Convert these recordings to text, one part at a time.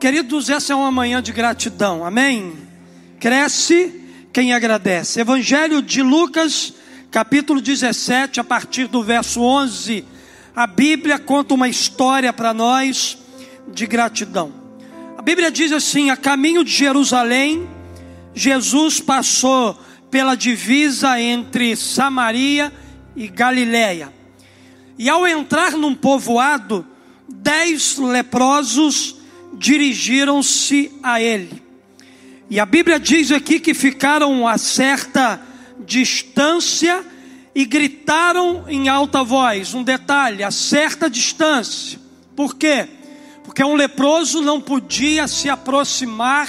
Queridos, essa é uma manhã de gratidão, amém? Cresce quem agradece. Evangelho de Lucas, capítulo 17, a partir do verso 11. A Bíblia conta uma história para nós de gratidão. A Bíblia diz assim: a caminho de Jerusalém, Jesus passou pela divisa entre Samaria e Galiléia. E ao entrar num povoado, dez leprosos dirigiram-se a ele. E a Bíblia diz aqui que ficaram a certa distância e gritaram em alta voz. Um detalhe, a certa distância. Por quê? Porque um leproso não podia se aproximar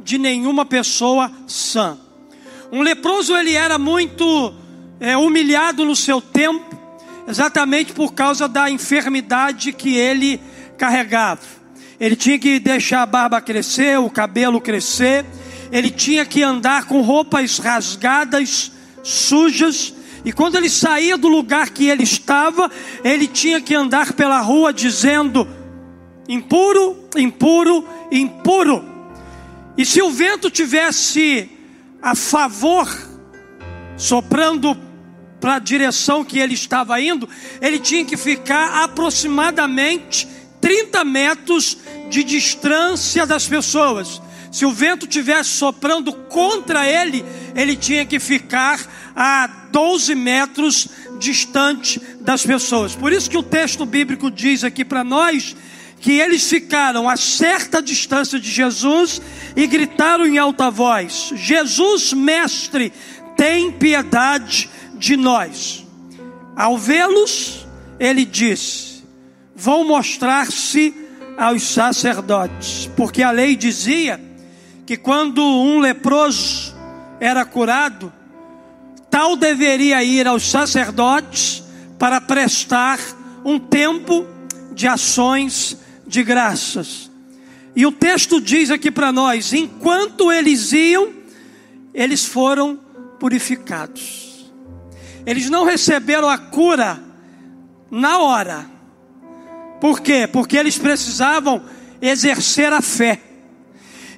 de nenhuma pessoa sã. Um leproso ele era muito é, humilhado no seu tempo, exatamente por causa da enfermidade que ele carregava. Ele tinha que deixar a barba crescer, o cabelo crescer, ele tinha que andar com roupas rasgadas, sujas, e quando ele saía do lugar que ele estava, ele tinha que andar pela rua dizendo: impuro, impuro, impuro. E se o vento tivesse a favor, soprando para a direção que ele estava indo, ele tinha que ficar aproximadamente 30 metros de distância das pessoas. Se o vento tivesse soprando contra ele, ele tinha que ficar a 12 metros distante das pessoas. Por isso que o texto bíblico diz aqui para nós que eles ficaram a certa distância de Jesus e gritaram em alta voz: Jesus, mestre, tem piedade de nós. Ao vê-los, ele disse: vão mostrar-se aos sacerdotes, porque a lei dizia que quando um leproso era curado, tal deveria ir aos sacerdotes para prestar um tempo de ações de graças. E o texto diz aqui para nós: enquanto eles iam, eles foram purificados. Eles não receberam a cura na hora, por quê? Porque eles precisavam exercer a fé.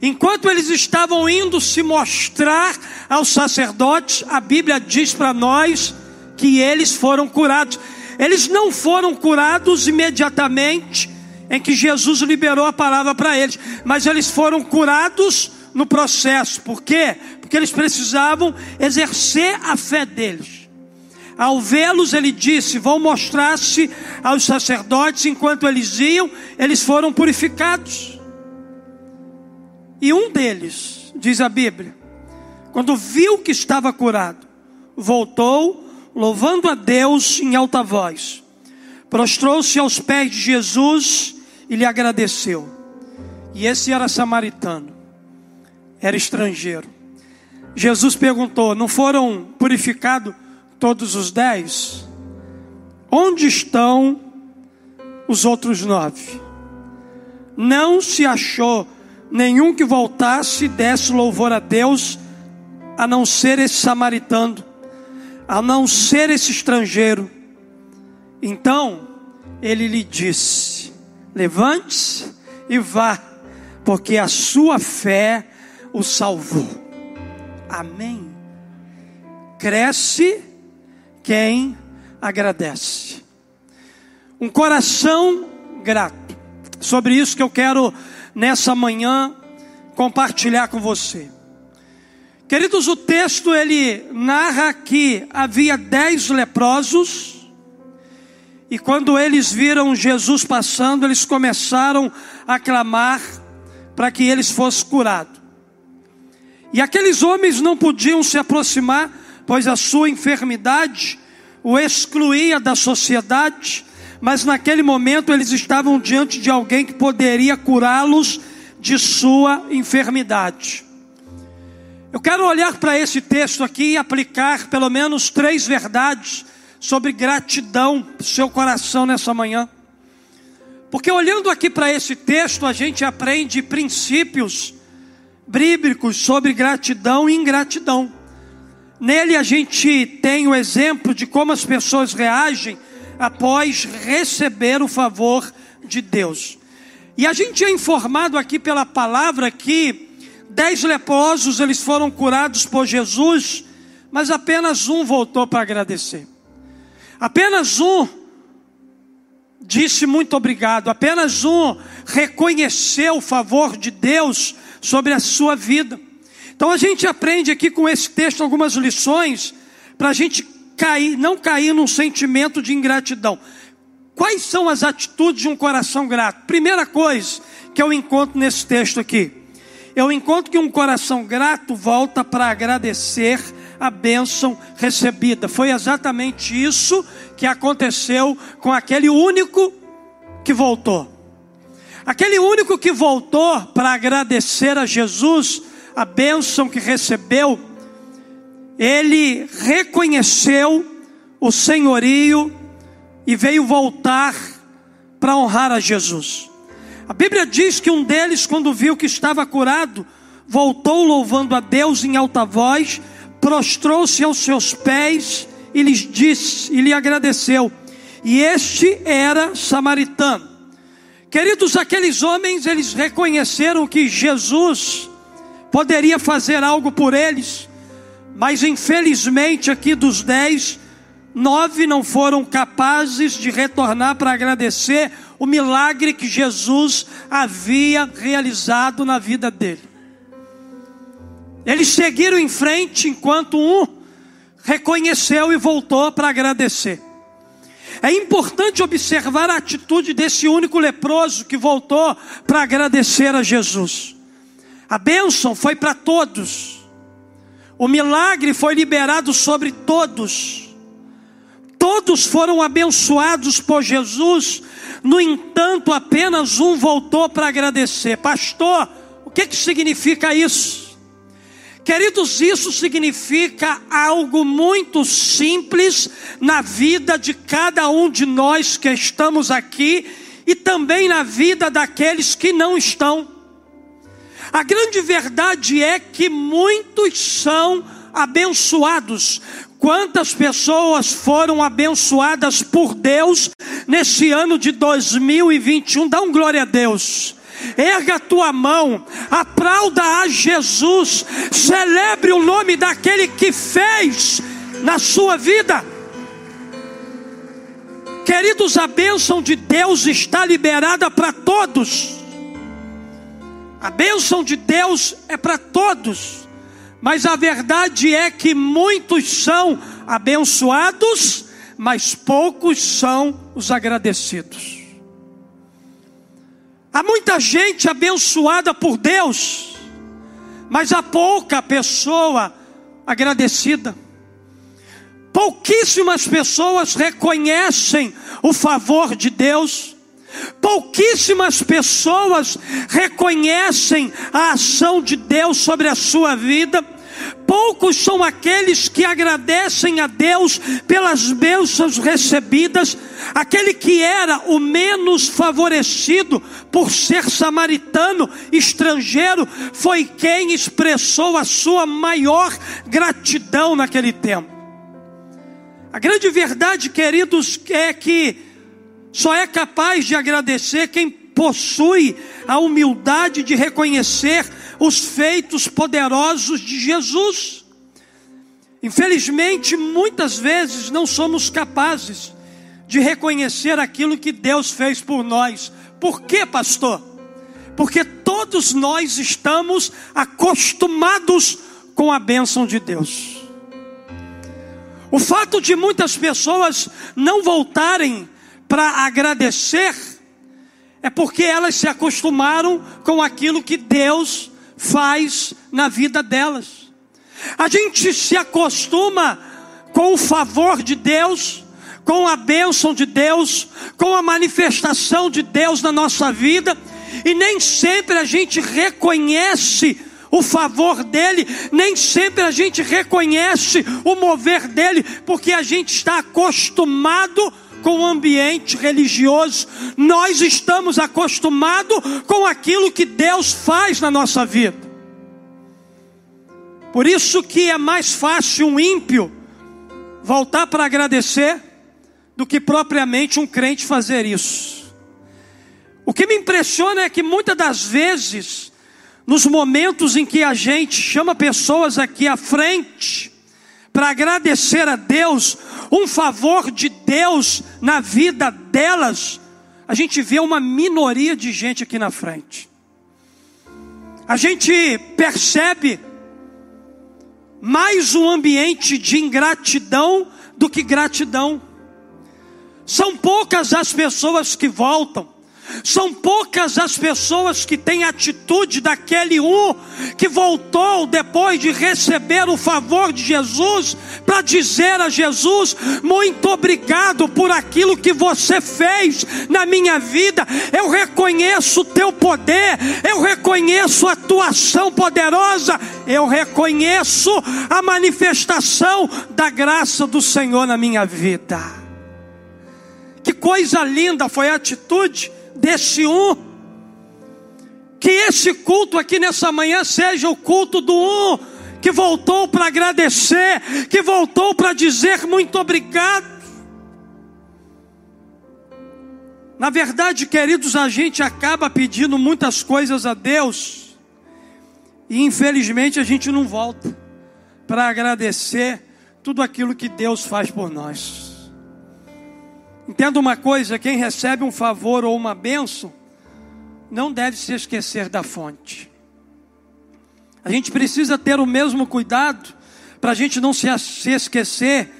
Enquanto eles estavam indo se mostrar aos sacerdotes, a Bíblia diz para nós que eles foram curados. Eles não foram curados imediatamente em que Jesus liberou a palavra para eles, mas eles foram curados no processo. Por quê? Porque eles precisavam exercer a fé deles. Ao vê-los, ele disse: Vão mostrar-se aos sacerdotes. Enquanto eles iam, eles foram purificados. E um deles, diz a Bíblia, quando viu que estava curado, voltou, louvando a Deus em alta voz, prostrou-se aos pés de Jesus e lhe agradeceu. E esse era samaritano, era estrangeiro. Jesus perguntou: Não foram purificados? Todos os dez, onde estão os outros nove? Não se achou nenhum que voltasse e desse louvor a Deus, a não ser esse samaritano, a não ser esse estrangeiro. Então ele lhe disse: Levante-se e vá, porque a sua fé o salvou. Amém. Cresce quem agradece. Um coração grato. Sobre isso que eu quero nessa manhã compartilhar com você. Queridos, o texto ele narra que havia dez leprosos e quando eles viram Jesus passando, eles começaram a clamar para que eles fossem curados. E aqueles homens não podiam se aproximar pois a sua enfermidade o excluía da sociedade, mas naquele momento eles estavam diante de alguém que poderia curá-los de sua enfermidade. Eu quero olhar para esse texto aqui e aplicar pelo menos três verdades sobre gratidão para seu coração nessa manhã. Porque olhando aqui para esse texto, a gente aprende princípios bíblicos sobre gratidão e ingratidão. Nele a gente tem o exemplo de como as pessoas reagem após receber o favor de Deus. E a gente é informado aqui pela palavra que dez leprosos eles foram curados por Jesus, mas apenas um voltou para agradecer. Apenas um disse muito obrigado, apenas um reconheceu o favor de Deus sobre a sua vida. Então a gente aprende aqui com esse texto algumas lições para a gente cair, não cair num sentimento de ingratidão. Quais são as atitudes de um coração grato? Primeira coisa que eu encontro nesse texto aqui, eu encontro que um coração grato volta para agradecer a bênção recebida. Foi exatamente isso que aconteceu com aquele único que voltou. Aquele único que voltou para agradecer a Jesus a bênção que recebeu, ele reconheceu o senhorio e veio voltar para honrar a Jesus. A Bíblia diz que um deles, quando viu que estava curado, voltou louvando a Deus em alta voz, prostrou-se aos seus pés e lhes disse e lhe agradeceu. E este era samaritano. Queridos, aqueles homens, eles reconheceram que Jesus poderia fazer algo por eles, mas infelizmente aqui dos dez, nove não foram capazes de retornar para agradecer o milagre que Jesus havia realizado na vida dele. Eles seguiram em frente enquanto um reconheceu e voltou para agradecer. É importante observar a atitude desse único leproso que voltou para agradecer a Jesus. A bênção foi para todos. O milagre foi liberado sobre todos. Todos foram abençoados por Jesus. No entanto, apenas um voltou para agradecer. Pastor, o que, que significa isso? Queridos, isso significa algo muito simples na vida de cada um de nós que estamos aqui e também na vida daqueles que não estão. A grande verdade é que muitos são abençoados. Quantas pessoas foram abençoadas por Deus nesse ano de 2021? Dá um glória a Deus. Erga a tua mão, aplauda a Jesus, celebre o nome daquele que fez na sua vida. Queridos, a bênção de Deus está liberada para todos. A bênção de Deus é para todos, mas a verdade é que muitos são abençoados, mas poucos são os agradecidos. Há muita gente abençoada por Deus, mas há pouca pessoa agradecida. Pouquíssimas pessoas reconhecem o favor de Deus Pouquíssimas pessoas reconhecem a ação de Deus sobre a sua vida. Poucos são aqueles que agradecem a Deus pelas bênçãos recebidas. Aquele que era o menos favorecido por ser samaritano, estrangeiro, foi quem expressou a sua maior gratidão naquele tempo. A grande verdade, queridos, é que só é capaz de agradecer quem possui a humildade de reconhecer os feitos poderosos de Jesus. Infelizmente, muitas vezes não somos capazes de reconhecer aquilo que Deus fez por nós. Por quê, pastor? Porque todos nós estamos acostumados com a bênção de Deus. O fato de muitas pessoas não voltarem para agradecer, é porque elas se acostumaram com aquilo que Deus faz na vida delas. A gente se acostuma com o favor de Deus, com a bênção de Deus, com a manifestação de Deus na nossa vida, e nem sempre a gente reconhece o favor dele, nem sempre a gente reconhece o mover dele, porque a gente está acostumado com o ambiente religioso, nós estamos acostumados com aquilo que Deus faz na nossa vida. Por isso que é mais fácil um ímpio voltar para agradecer do que propriamente um crente fazer isso. O que me impressiona é que muitas das vezes, nos momentos em que a gente chama pessoas aqui à frente, para agradecer a Deus, um favor de Deus na vida delas, a gente vê uma minoria de gente aqui na frente. A gente percebe mais um ambiente de ingratidão do que gratidão. São poucas as pessoas que voltam. São poucas as pessoas que têm atitude daquele um que voltou depois de receber o favor de Jesus para dizer a Jesus: Muito obrigado por aquilo que você fez na minha vida. Eu reconheço o teu poder, eu reconheço a tua ação poderosa, eu reconheço a manifestação da graça do Senhor na minha vida. Que coisa linda foi a atitude desse um. Que esse culto aqui nessa manhã seja o culto do um que voltou para agradecer, que voltou para dizer muito obrigado. Na verdade, queridos, a gente acaba pedindo muitas coisas a Deus e infelizmente a gente não volta para agradecer tudo aquilo que Deus faz por nós. Entenda uma coisa: quem recebe um favor ou uma benção, não deve se esquecer da fonte. A gente precisa ter o mesmo cuidado para a gente não se, se esquecer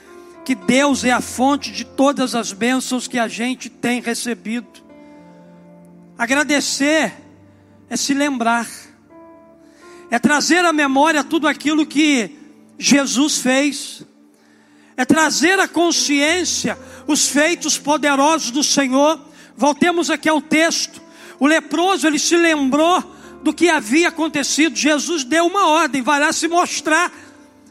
que Deus é a fonte de todas as bênçãos que a gente tem recebido. Agradecer é se lembrar, é trazer à memória tudo aquilo que Jesus fez, é trazer à consciência os feitos poderosos do Senhor. Voltemos aqui ao texto. O leproso, ele se lembrou do que havia acontecido. Jesus deu uma ordem, vai lá se mostrar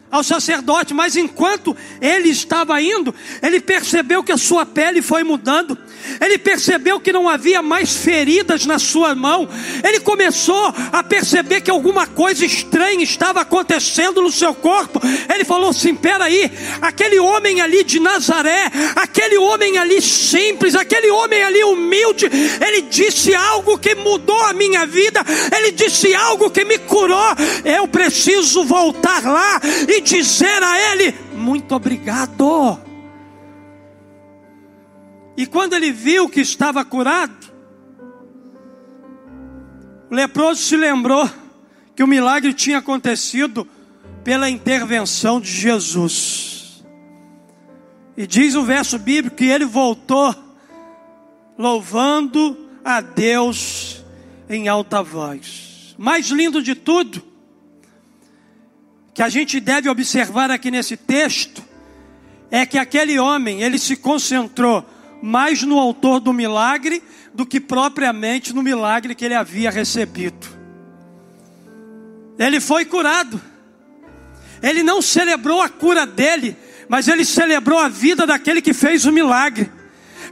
ao sacerdote, mas enquanto ele estava indo, ele percebeu que a sua pele foi mudando, ele percebeu que não havia mais feridas na sua mão, ele começou a perceber que alguma coisa estranha estava acontecendo no seu corpo. Ele falou assim: peraí, aquele homem ali de Nazaré, aquele homem ali simples, aquele homem ali humilde, ele disse algo que mudou a minha vida, ele disse algo que me curou. Eu preciso voltar lá e dizer a ele: Muito obrigado. E quando ele viu que estava curado, o leproso se lembrou que o milagre tinha acontecido pela intervenção de Jesus. E diz o verso bíblico que ele voltou louvando a Deus em alta voz. Mais lindo de tudo que a gente deve observar aqui nesse texto é que aquele homem, ele se concentrou mais no autor do milagre do que propriamente no milagre que ele havia recebido. Ele foi curado. Ele não celebrou a cura dele, mas ele celebrou a vida daquele que fez o milagre.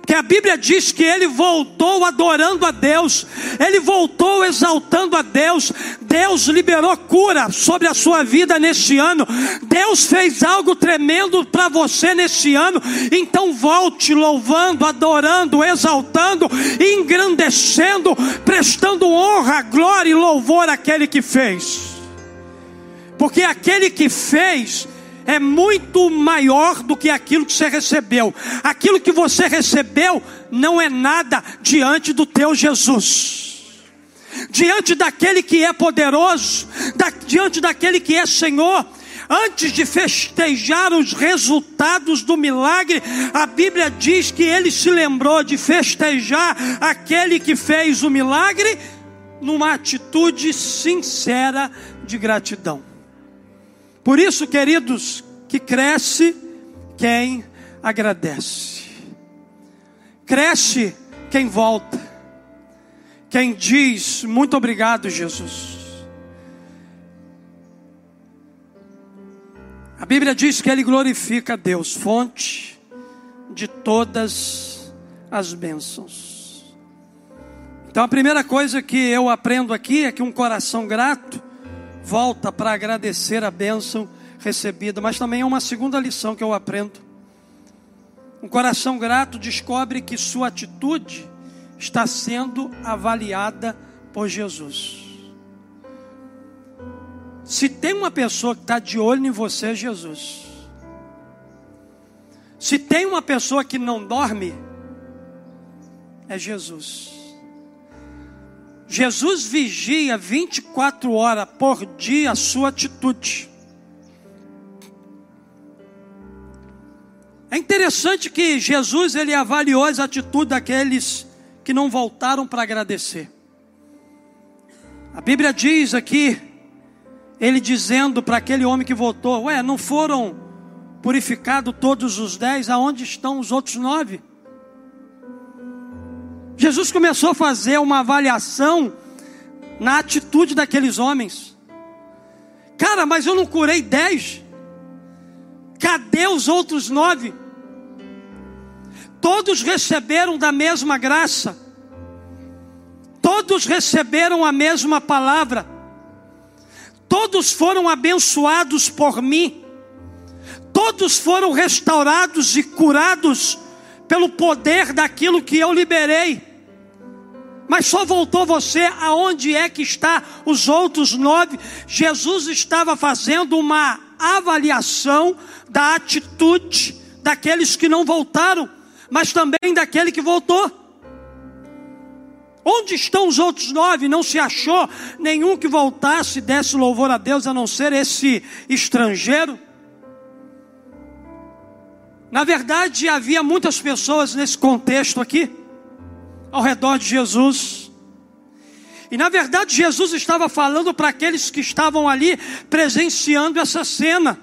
Porque a Bíblia diz que ele voltou adorando a Deus, ele voltou exaltando a Deus. Deus liberou cura sobre a sua vida neste ano. Deus fez algo tremendo para você neste ano. Então volte louvando, adorando, exaltando, engrandecendo, prestando honra, glória e louvor àquele que fez. Porque aquele que fez é muito maior do que aquilo que você recebeu. Aquilo que você recebeu não é nada diante do teu Jesus. Diante daquele que é poderoso, da, diante daquele que é Senhor, antes de festejar os resultados do milagre, a Bíblia diz que ele se lembrou de festejar aquele que fez o milagre numa atitude sincera de gratidão. Por isso, queridos, que cresce quem agradece, cresce quem volta, quem diz muito obrigado, Jesus. A Bíblia diz que ele glorifica a Deus, fonte de todas as bênçãos. Então a primeira coisa que eu aprendo aqui é que um coração grato volta para agradecer a bênção recebida, mas também é uma segunda lição que eu aprendo. Um coração grato descobre que sua atitude está sendo avaliada por Jesus. Se tem uma pessoa que está de olho em você, é Jesus. Se tem uma pessoa que não dorme, é Jesus. Jesus vigia 24 horas por dia a sua atitude. É interessante que Jesus ele avaliou as atitudes daqueles que não voltaram para agradecer. A Bíblia diz aqui, ele dizendo para aquele homem que voltou: Ué, não foram purificados todos os dez? Aonde estão os outros nove? Jesus começou a fazer uma avaliação na atitude daqueles homens. Cara, mas eu não curei dez. Cadê os outros nove? Todos receberam da mesma graça, todos receberam a mesma palavra, todos foram abençoados por mim, todos foram restaurados e curados pelo poder daquilo que eu liberei. Mas só voltou você aonde é que está os outros nove? Jesus estava fazendo uma avaliação da atitude daqueles que não voltaram, mas também daquele que voltou. Onde estão os outros nove? Não se achou nenhum que voltasse e desse louvor a Deus, a não ser esse estrangeiro. Na verdade, havia muitas pessoas nesse contexto aqui, ao redor de Jesus. E na verdade, Jesus estava falando para aqueles que estavam ali presenciando essa cena.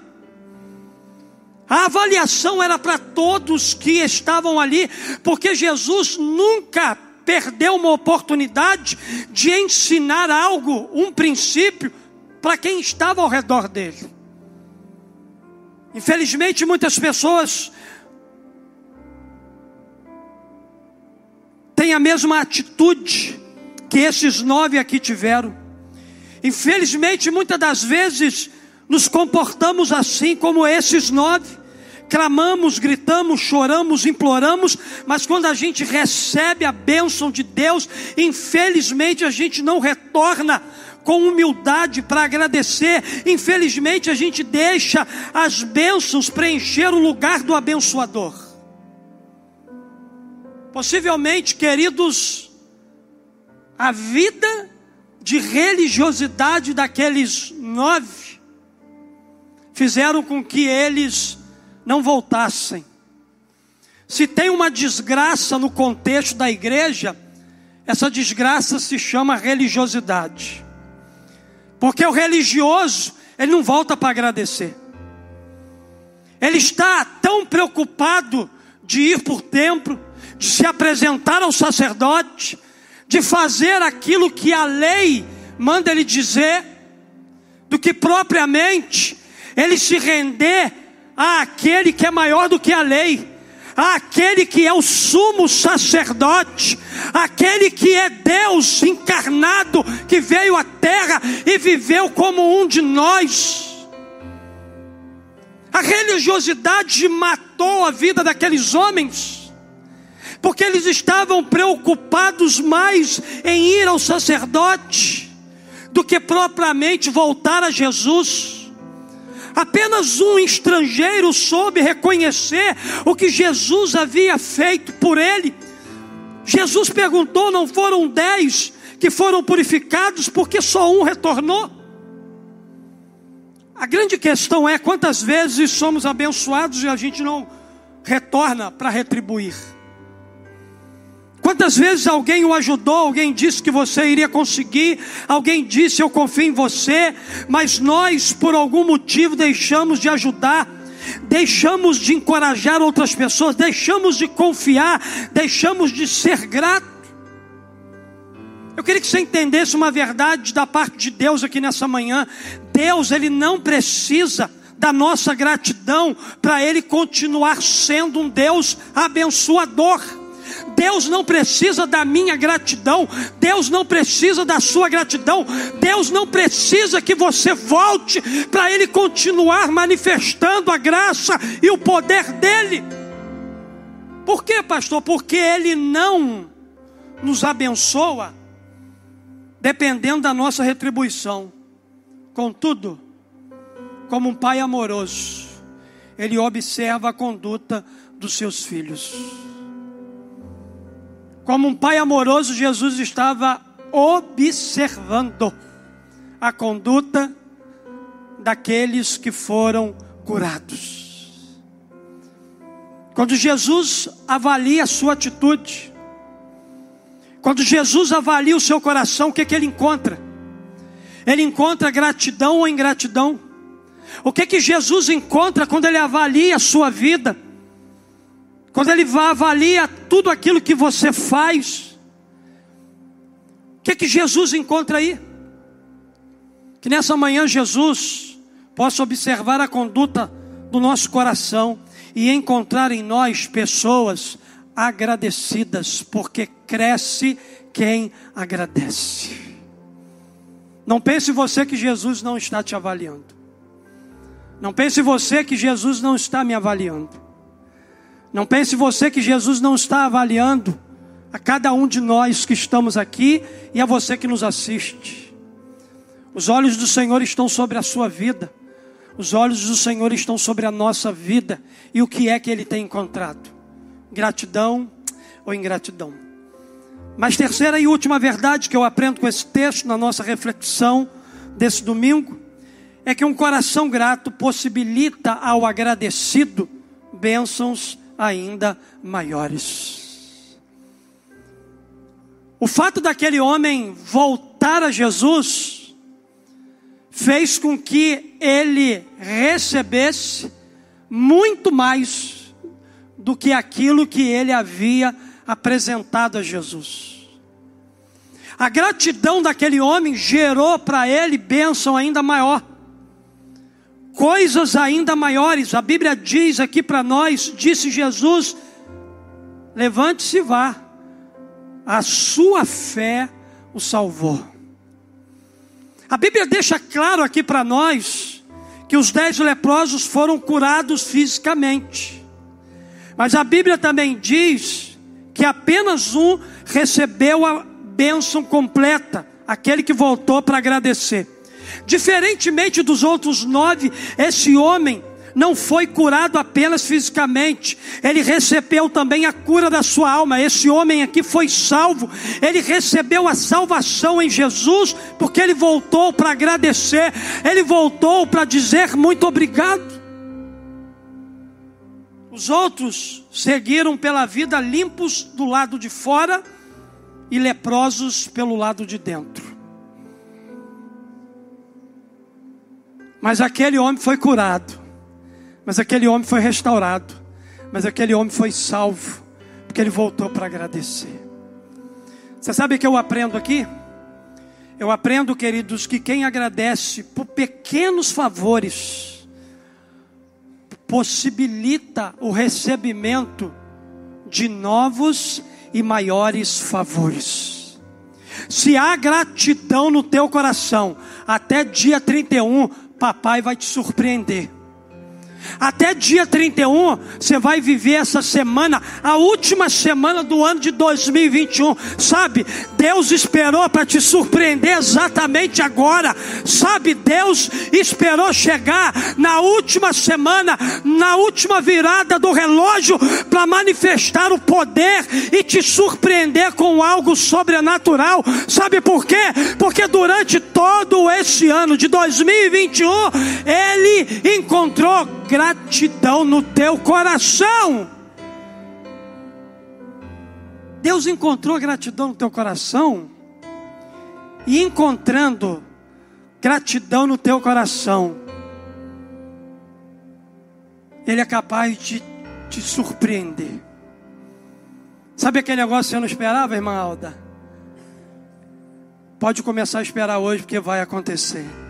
A avaliação era para todos que estavam ali, porque Jesus nunca perdeu uma oportunidade de ensinar algo, um princípio, para quem estava ao redor dele. Infelizmente, muitas pessoas têm a mesma atitude que esses nove aqui tiveram. Infelizmente, muitas das vezes nos comportamos assim como esses nove. Clamamos, gritamos, choramos, imploramos, mas quando a gente recebe a bênção de Deus, infelizmente a gente não retorna com humildade para agradecer. Infelizmente, a gente deixa as bênçãos preencher o lugar do abençoador. Possivelmente, queridos, a vida de religiosidade daqueles nove fizeram com que eles não voltassem. Se tem uma desgraça no contexto da igreja, essa desgraça se chama religiosidade. Porque o religioso, ele não volta para agradecer. Ele está tão preocupado de ir por templo, de se apresentar ao sacerdote, de fazer aquilo que a lei manda ele dizer, do que propriamente ele se render àquele que é maior do que a lei aquele que é o sumo sacerdote, aquele que é Deus encarnado, que veio à terra e viveu como um de nós. A religiosidade matou a vida daqueles homens, porque eles estavam preocupados mais em ir ao sacerdote do que propriamente voltar a Jesus. Apenas um estrangeiro soube reconhecer o que Jesus havia feito por ele. Jesus perguntou: não foram dez que foram purificados, porque só um retornou? A grande questão é quantas vezes somos abençoados e a gente não retorna para retribuir. Quantas vezes alguém o ajudou, alguém disse que você iria conseguir, alguém disse eu confio em você, mas nós por algum motivo deixamos de ajudar, deixamos de encorajar outras pessoas, deixamos de confiar, deixamos de ser grato. Eu queria que você entendesse uma verdade da parte de Deus aqui nessa manhã. Deus, ele não precisa da nossa gratidão para ele continuar sendo um Deus abençoador. Deus não precisa da minha gratidão, Deus não precisa da sua gratidão, Deus não precisa que você volte para Ele continuar manifestando a graça e o poder dele. Por quê, pastor? Porque Ele não nos abençoa dependendo da nossa retribuição. Contudo, como um pai amoroso, ele observa a conduta dos seus filhos. Como um pai amoroso, Jesus estava observando a conduta daqueles que foram curados. Quando Jesus avalia a sua atitude, quando Jesus avalia o seu coração, o que, que ele encontra? Ele encontra gratidão ou ingratidão? O que que Jesus encontra quando ele avalia a sua vida? Quando ele avalia tudo aquilo que você faz? O que que Jesus encontra aí? Que nessa manhã Jesus possa observar a conduta do nosso coração e encontrar em nós pessoas agradecidas, porque cresce quem agradece. Não pense você que Jesus não está te avaliando. Não pense você que Jesus não está me avaliando. Não pense você que Jesus não está avaliando a cada um de nós que estamos aqui e a você que nos assiste. Os olhos do Senhor estão sobre a sua vida. Os olhos do Senhor estão sobre a nossa vida. E o que é que Ele tem encontrado? Gratidão ou ingratidão? Mas terceira e última verdade que eu aprendo com esse texto na nossa reflexão desse domingo é que um coração grato possibilita ao agradecido bênçãos ainda maiores. O fato daquele homem voltar a Jesus fez com que ele recebesse muito mais do que aquilo que ele havia apresentado a Jesus. A gratidão daquele homem gerou para ele bênção ainda maior. Coisas ainda maiores. A Bíblia diz aqui para nós, disse Jesus: levante-se e vá. A sua fé o salvou. A Bíblia deixa claro aqui para nós que os dez leprosos foram curados fisicamente. Mas a Bíblia também diz que apenas um recebeu a bênção completa, aquele que voltou para agradecer. Diferentemente dos outros nove, esse homem não foi curado apenas fisicamente, ele recebeu também a cura da sua alma. Esse homem aqui foi salvo, ele recebeu a salvação em Jesus, porque ele voltou para agradecer, ele voltou para dizer muito obrigado. Os outros seguiram pela vida limpos do lado de fora e leprosos pelo lado de dentro. Mas aquele homem foi curado, mas aquele homem foi restaurado, mas aquele homem foi salvo, porque ele voltou para agradecer. Você sabe o que eu aprendo aqui? Eu aprendo, queridos, que quem agradece por pequenos favores, possibilita o recebimento de novos e maiores favores. Se há gratidão no teu coração, até dia 31, papai vai te surpreender. Até dia 31, você vai viver essa semana, a última semana do ano de 2021. Sabe, Deus esperou para te surpreender exatamente agora. Sabe, Deus esperou chegar na última semana, na última virada do relógio, para manifestar o poder e te surpreender com algo sobrenatural. Sabe por quê? Porque durante todo esse ano de 2021, Ele encontrou gratidão no teu coração. Deus encontrou gratidão no teu coração, e encontrando gratidão no teu coração, Ele é capaz de te surpreender. Sabe aquele negócio que você não esperava, irmã Alda? Pode começar a esperar hoje, porque vai acontecer.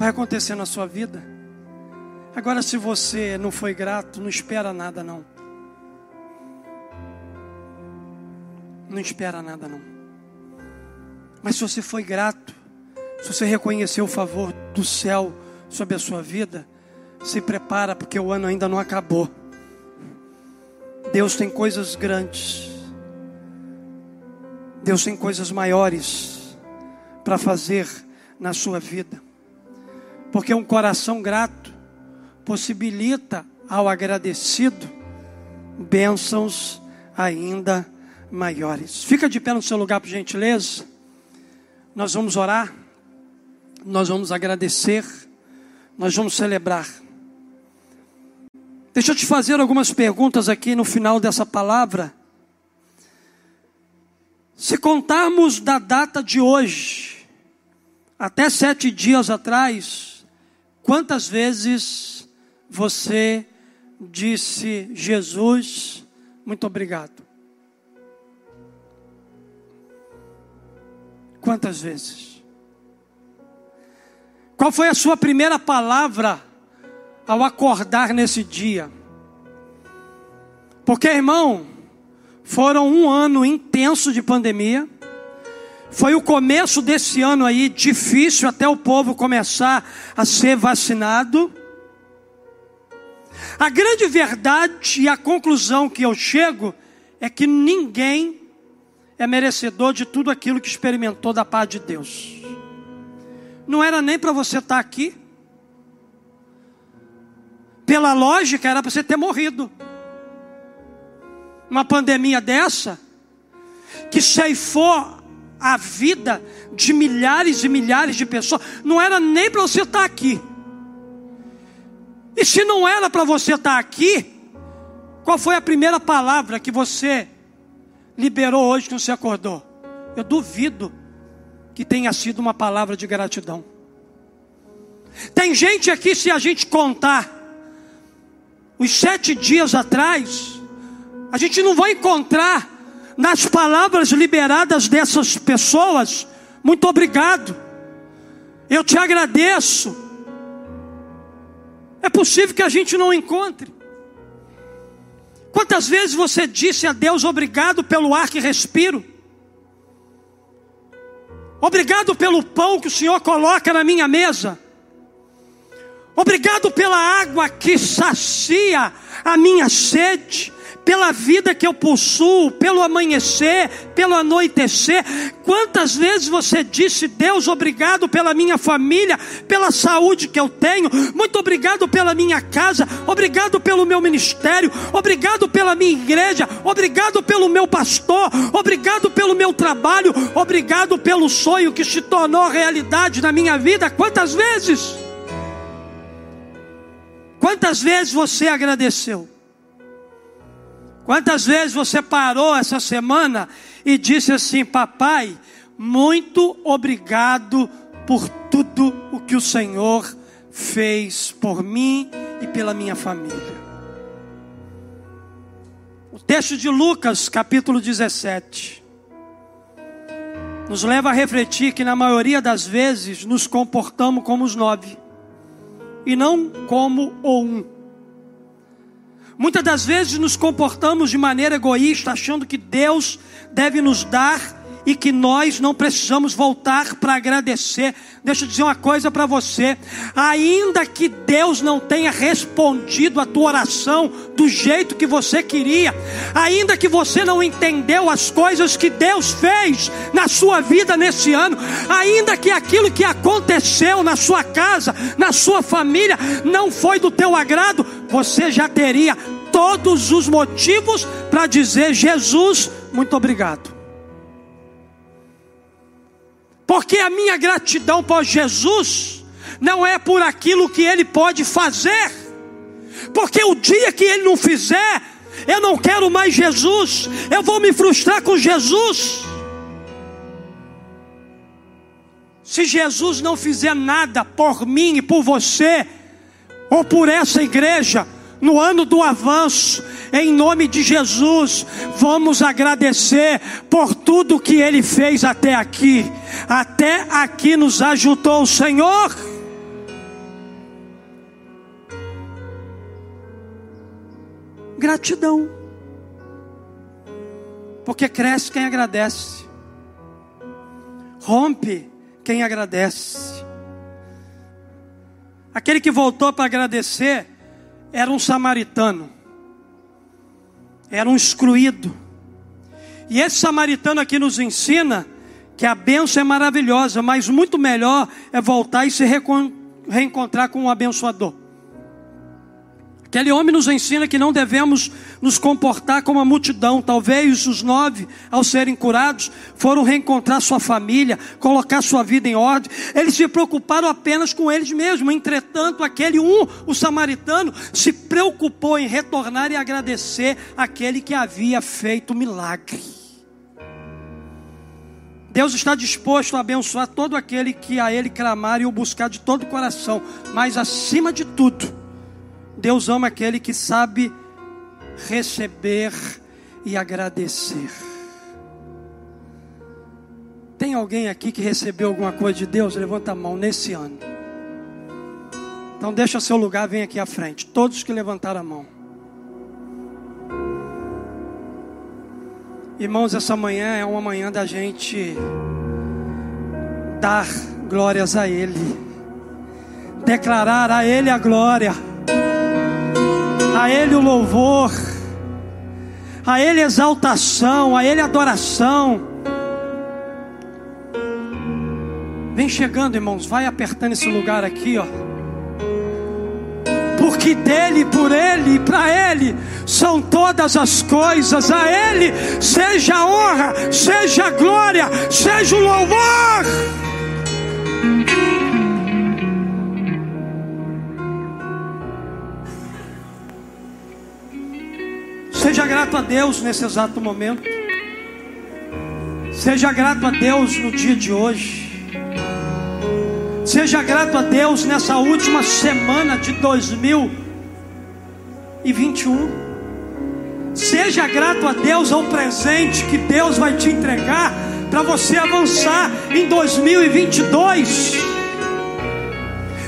Vai acontecer na sua vida. Agora, se você não foi grato, não espera nada, não. Não espera nada, não. Mas se você foi grato, se você reconheceu o favor do céu sobre a sua vida, se prepara, porque o ano ainda não acabou. Deus tem coisas grandes, Deus tem coisas maiores para fazer na sua vida, porque um coração grato possibilita ao agradecido bênçãos ainda maiores. Fica de pé no seu lugar, por gentileza. Nós vamos orar, nós vamos agradecer, nós vamos celebrar. Deixa eu te fazer algumas perguntas aqui no final dessa palavra. Se contarmos da data de hoje, até sete dias atrás, quantas vezes você disse, Jesus, muito obrigado? Quantas vezes? Qual foi a sua primeira palavra ao acordar nesse dia? Porque, irmão, foram um ano intenso de pandemia. Foi o começo desse ano aí difícil até o povo começar a ser vacinado. A grande verdade e a conclusão que eu chego é que ninguém é merecedor de tudo aquilo que experimentou da paz de Deus. Não era nem para você estar tá aqui. Pela lógica, era para você ter morrido. Uma pandemia dessa, que ceifou a vida de milhares e milhares de pessoas, não era nem para você estar tá aqui. E se não era para você estar tá aqui, qual foi a primeira palavra que você liberou hoje que você acordou? Eu duvido que tenha sido uma palavra de gratidão. Tem gente aqui, se a gente contar, os sete dias atrás, a gente não vai encontrar nas palavras liberadas dessas pessoas, muito obrigado, eu te agradeço. É possível que a gente não encontre. Quantas vezes você disse a Deus obrigado pelo ar que respiro? Obrigado pelo pão que o Senhor coloca na minha mesa. Obrigado pela água que sacia a minha sede pela vida que eu possuo, pelo amanhecer, pelo anoitecer. Quantas vezes você disse, Deus, obrigado pela minha família, pela saúde que eu tenho, muito obrigado pela minha casa, obrigado pelo meu ministério, obrigado pela minha igreja, obrigado pelo meu pastor, obrigado pelo meu trabalho, obrigado pelo sonho que se tornou realidade na minha vida. Quantas vezes? Quantas vezes você agradeceu? Quantas vezes você parou essa semana e disse assim: Papai, muito obrigado por tudo o que o Senhor fez por mim e pela minha família. O texto de Lucas, capítulo 17, nos leva a refletir que, na maioria das vezes, nos comportamos como os nove e não como o um. Muitas das vezes nos comportamos de maneira egoísta, achando que Deus deve nos dar e que nós não precisamos voltar para agradecer. Deixa eu dizer uma coisa para você: ainda que Deus não tenha respondido a tua oração do jeito que você queria, ainda que você não entendeu as coisas que Deus fez na sua vida nesse ano, ainda que aquilo que aconteceu na sua casa, na sua família, não foi do teu agrado, você já teria todos os motivos para dizer: Jesus, muito obrigado. Porque a minha gratidão por Jesus não é por aquilo que Ele pode fazer, porque o dia que Ele não fizer, eu não quero mais Jesus, eu vou me frustrar com Jesus. Se Jesus não fizer nada por mim e por você, ou por essa igreja, no ano do avanço, em nome de Jesus, vamos agradecer por tudo que Ele fez até aqui. Até aqui nos ajudou o Senhor. Gratidão, porque cresce quem agradece, rompe quem agradece. Aquele que voltou para agradecer era um samaritano. era um excluído. E esse samaritano aqui nos ensina que a bênção é maravilhosa, mas muito melhor é voltar e se reencontrar com um abençoador. Aquele homem nos ensina que não devemos nos comportar como a multidão. Talvez os nove, ao serem curados, foram reencontrar sua família, colocar sua vida em ordem. Eles se preocuparam apenas com eles mesmos. Entretanto, aquele um, o samaritano, se preocupou em retornar e agradecer aquele que havia feito o milagre. Deus está disposto a abençoar todo aquele que a Ele clamar e o buscar de todo o coração, mas acima de tudo, Deus ama aquele que sabe receber e agradecer. Tem alguém aqui que recebeu alguma coisa de Deus? Levanta a mão nesse ano. Então deixa seu lugar, vem aqui à frente. Todos que levantaram a mão. Irmãos, essa manhã é uma manhã da gente dar glórias a Ele, declarar a Ele a glória a Ele o louvor, a Ele exaltação, a Ele adoração. Vem chegando, irmãos, vai apertando esse lugar aqui, ó. Porque dele, por ele e para ele são todas as coisas, a ele seja a honra, seja a glória, seja o louvor. Grato a Deus nesse exato momento. Seja grato a Deus no dia de hoje. Seja grato a Deus nessa última semana de 2021. Seja grato a Deus ao presente que Deus vai te entregar para você avançar em 2022.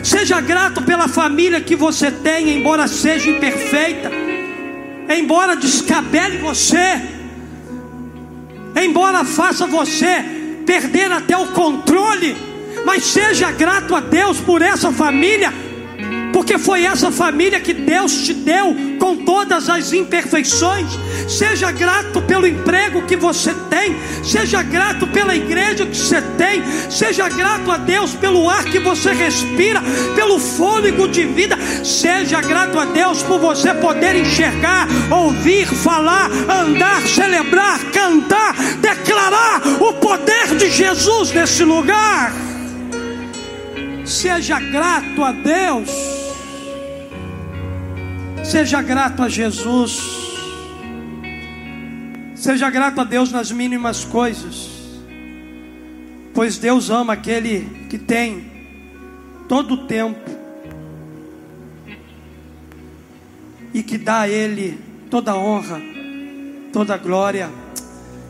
Seja grato pela família que você tem, embora seja imperfeita embora descabele você, embora faça você perder até o controle, mas seja grato a Deus por essa família porque foi essa família que Deus te deu com todas as imperfeições. Seja grato pelo emprego que você tem, seja grato pela igreja que você tem, seja grato a Deus pelo ar que você respira, pelo fôlego de vida. Seja grato a Deus por você poder enxergar, ouvir, falar, andar, celebrar, cantar, declarar o poder de Jesus nesse lugar. Seja grato a Deus. Seja grato a Jesus. Seja grato a Deus nas mínimas coisas. Pois Deus ama aquele que tem todo o tempo e que dá a Ele toda a honra, toda a glória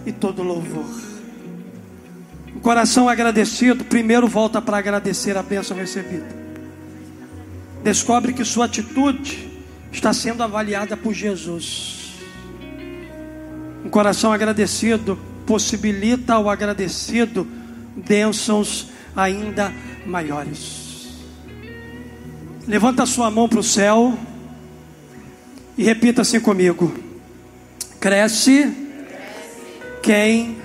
e todo o louvor. O coração agradecido, primeiro volta para agradecer a bênção recebida. Descobre que sua atitude está sendo avaliada por Jesus. Um coração agradecido possibilita ao agradecido bênçãos ainda maiores. Levanta sua mão para o céu e repita assim comigo: cresce quem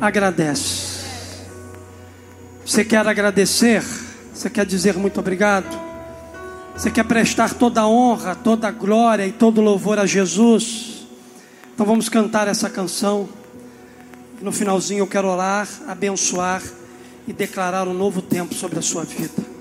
agradece. Você quer agradecer? Você quer dizer muito obrigado? Você quer prestar toda a honra, toda a glória e todo louvor a Jesus? Então vamos cantar essa canção. No finalzinho eu quero orar, abençoar e declarar um novo tempo sobre a sua vida.